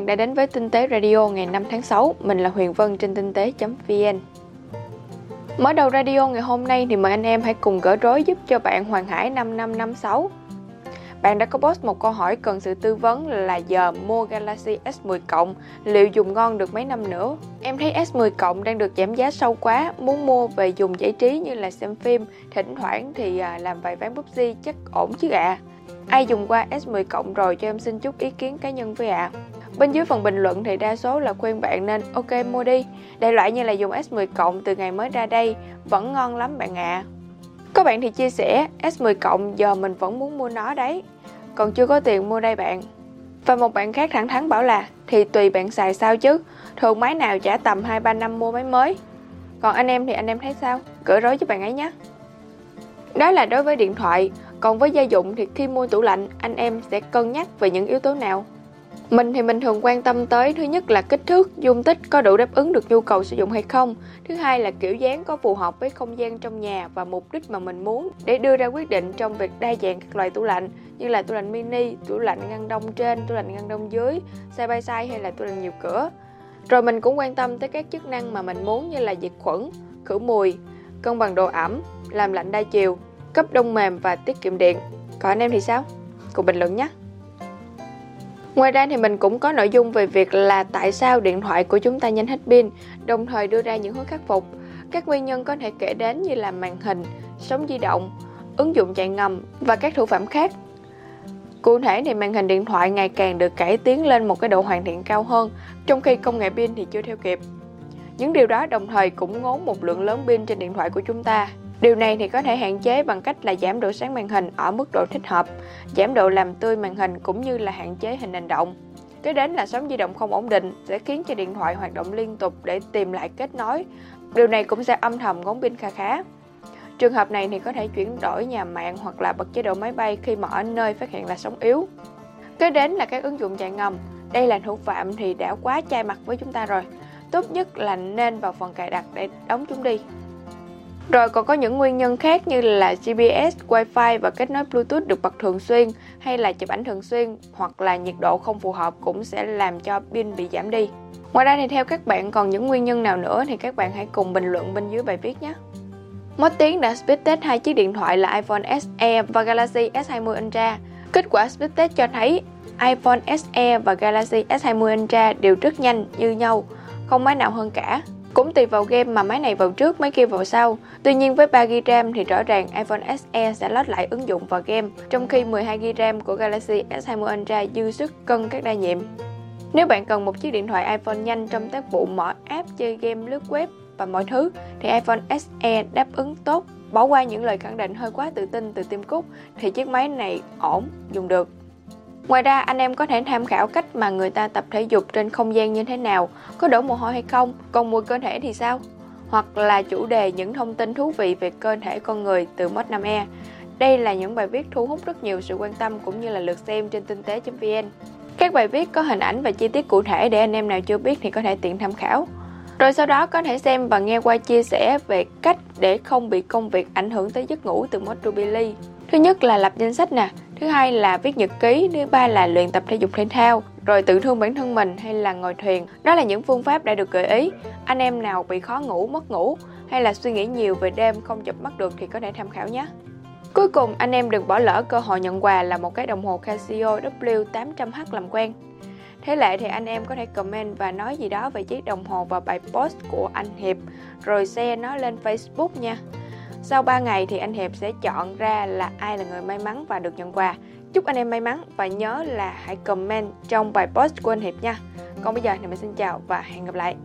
bạn đã đến với Tinh tế Radio ngày 5 tháng 6. Mình là Huyền Vân trên tinh tế.vn. Mở đầu radio ngày hôm nay thì mời anh em hãy cùng gỡ rối giúp cho bạn Hoàng Hải 5556. Bạn đã có post một câu hỏi cần sự tư vấn là giờ mua Galaxy S10 Cộng liệu dùng ngon được mấy năm nữa? Em thấy S10 Cộng đang được giảm giá sâu quá, muốn mua về dùng giải trí như là xem phim, thỉnh thoảng thì à, làm vài ván PUBG chắc ổn chứ ạ. À. Ai dùng qua S10 Cộng rồi cho em xin chút ý kiến cá nhân với ạ. À. Bên dưới phần bình luận thì đa số là khuyên bạn nên ok mua đi. Đại loại như là dùng S10 Cộng từ ngày mới ra đây vẫn ngon lắm bạn ạ. À. Có bạn thì chia sẻ S10 Cộng giờ mình vẫn muốn mua nó đấy. Còn chưa có tiền mua đây bạn. Và một bạn khác thẳng thắn bảo là thì tùy bạn xài sao chứ. Thường máy nào trả tầm 2-3 năm mua máy mới. Còn anh em thì anh em thấy sao? Gửi rối với bạn ấy nhé. Đó là đối với điện thoại, còn với gia dụng thì khi mua tủ lạnh, anh em sẽ cân nhắc về những yếu tố nào? Mình thì mình thường quan tâm tới thứ nhất là kích thước, dung tích có đủ đáp ứng được nhu cầu sử dụng hay không. Thứ hai là kiểu dáng có phù hợp với không gian trong nhà và mục đích mà mình muốn để đưa ra quyết định trong việc đa dạng các loại tủ lạnh như là tủ lạnh mini, tủ lạnh ngăn đông trên, tủ lạnh ngăn đông dưới, side by side hay là tủ lạnh nhiều cửa. Rồi mình cũng quan tâm tới các chức năng mà mình muốn như là diệt khuẩn, khử mùi, cân bằng độ ẩm, làm lạnh đa chiều, cấp đông mềm và tiết kiệm điện. Còn anh em thì sao? Cùng bình luận nhé! Ngoài ra thì mình cũng có nội dung về việc là tại sao điện thoại của chúng ta nhanh hết pin, đồng thời đưa ra những hướng khắc phục. Các nguyên nhân có thể kể đến như là màn hình, sóng di động, ứng dụng chạy ngầm và các thủ phạm khác. Cụ thể thì màn hình điện thoại ngày càng được cải tiến lên một cái độ hoàn thiện cao hơn, trong khi công nghệ pin thì chưa theo kịp. Những điều đó đồng thời cũng ngốn một lượng lớn pin trên điện thoại của chúng ta, Điều này thì có thể hạn chế bằng cách là giảm độ sáng màn hình ở mức độ thích hợp, giảm độ làm tươi màn hình cũng như là hạn chế hình nền động. Kế đến là sóng di động không ổn định sẽ khiến cho điện thoại hoạt động liên tục để tìm lại kết nối. Điều này cũng sẽ âm thầm ngốn pin kha khá. Trường hợp này thì có thể chuyển đổi nhà mạng hoặc là bật chế độ máy bay khi mà ở nơi phát hiện là sóng yếu. Kế đến là các ứng dụng chạy ngầm. Đây là thủ phạm thì đã quá chai mặt với chúng ta rồi. Tốt nhất là nên vào phần cài đặt để đóng chúng đi. Rồi còn có những nguyên nhân khác như là GPS, Wi-Fi và kết nối Bluetooth được bật thường xuyên hay là chụp ảnh thường xuyên hoặc là nhiệt độ không phù hợp cũng sẽ làm cho pin bị giảm đi. Ngoài ra thì theo các bạn còn những nguyên nhân nào nữa thì các bạn hãy cùng bình luận bên dưới bài viết nhé. Mất tiếng đã speed test hai chiếc điện thoại là iPhone SE và Galaxy S20 Ultra. Kết quả speed test cho thấy iPhone SE và Galaxy S20 Ultra đều rất nhanh như nhau, không máy nào hơn cả. Cũng tùy vào game mà máy này vào trước, máy kia vào sau. Tuy nhiên với 3GB RAM thì rõ ràng iPhone SE sẽ lót lại ứng dụng vào game, trong khi 12GB RAM của Galaxy S20 Ultra dư sức cân các đa nhiệm. Nếu bạn cần một chiếc điện thoại iPhone nhanh trong tác vụ mở app chơi game lướt web và mọi thứ thì iPhone SE đáp ứng tốt. Bỏ qua những lời khẳng định hơi quá tự tin từ Tim Cook thì chiếc máy này ổn, dùng được. Ngoài ra, anh em có thể tham khảo cách mà người ta tập thể dục trên không gian như thế nào, có đổ mồ hôi hay không, còn mùi cơ thể thì sao? Hoặc là chủ đề những thông tin thú vị về cơ thể con người từ Mod 5E. Đây là những bài viết thu hút rất nhiều sự quan tâm cũng như là lượt xem trên tinh tế.vn. Các bài viết có hình ảnh và chi tiết cụ thể để anh em nào chưa biết thì có thể tiện tham khảo. Rồi sau đó có thể xem và nghe qua chia sẻ về cách để không bị công việc ảnh hưởng tới giấc ngủ từ Mod Billy. Thứ nhất là lập danh sách nè, thứ hai là viết nhật ký thứ ba là luyện tập thể dục thể thao rồi tự thương bản thân mình hay là ngồi thuyền đó là những phương pháp đã được gợi ý anh em nào bị khó ngủ mất ngủ hay là suy nghĩ nhiều về đêm không chụp mắt được thì có thể tham khảo nhé Cuối cùng, anh em đừng bỏ lỡ cơ hội nhận quà là một cái đồng hồ Casio W800H làm quen. Thế lệ thì anh em có thể comment và nói gì đó về chiếc đồng hồ vào bài post của anh Hiệp, rồi share nó lên Facebook nha. Sau 3 ngày thì anh Hiệp sẽ chọn ra là ai là người may mắn và được nhận quà. Chúc anh em may mắn và nhớ là hãy comment trong bài post của anh Hiệp nha. Còn bây giờ thì mình xin chào và hẹn gặp lại.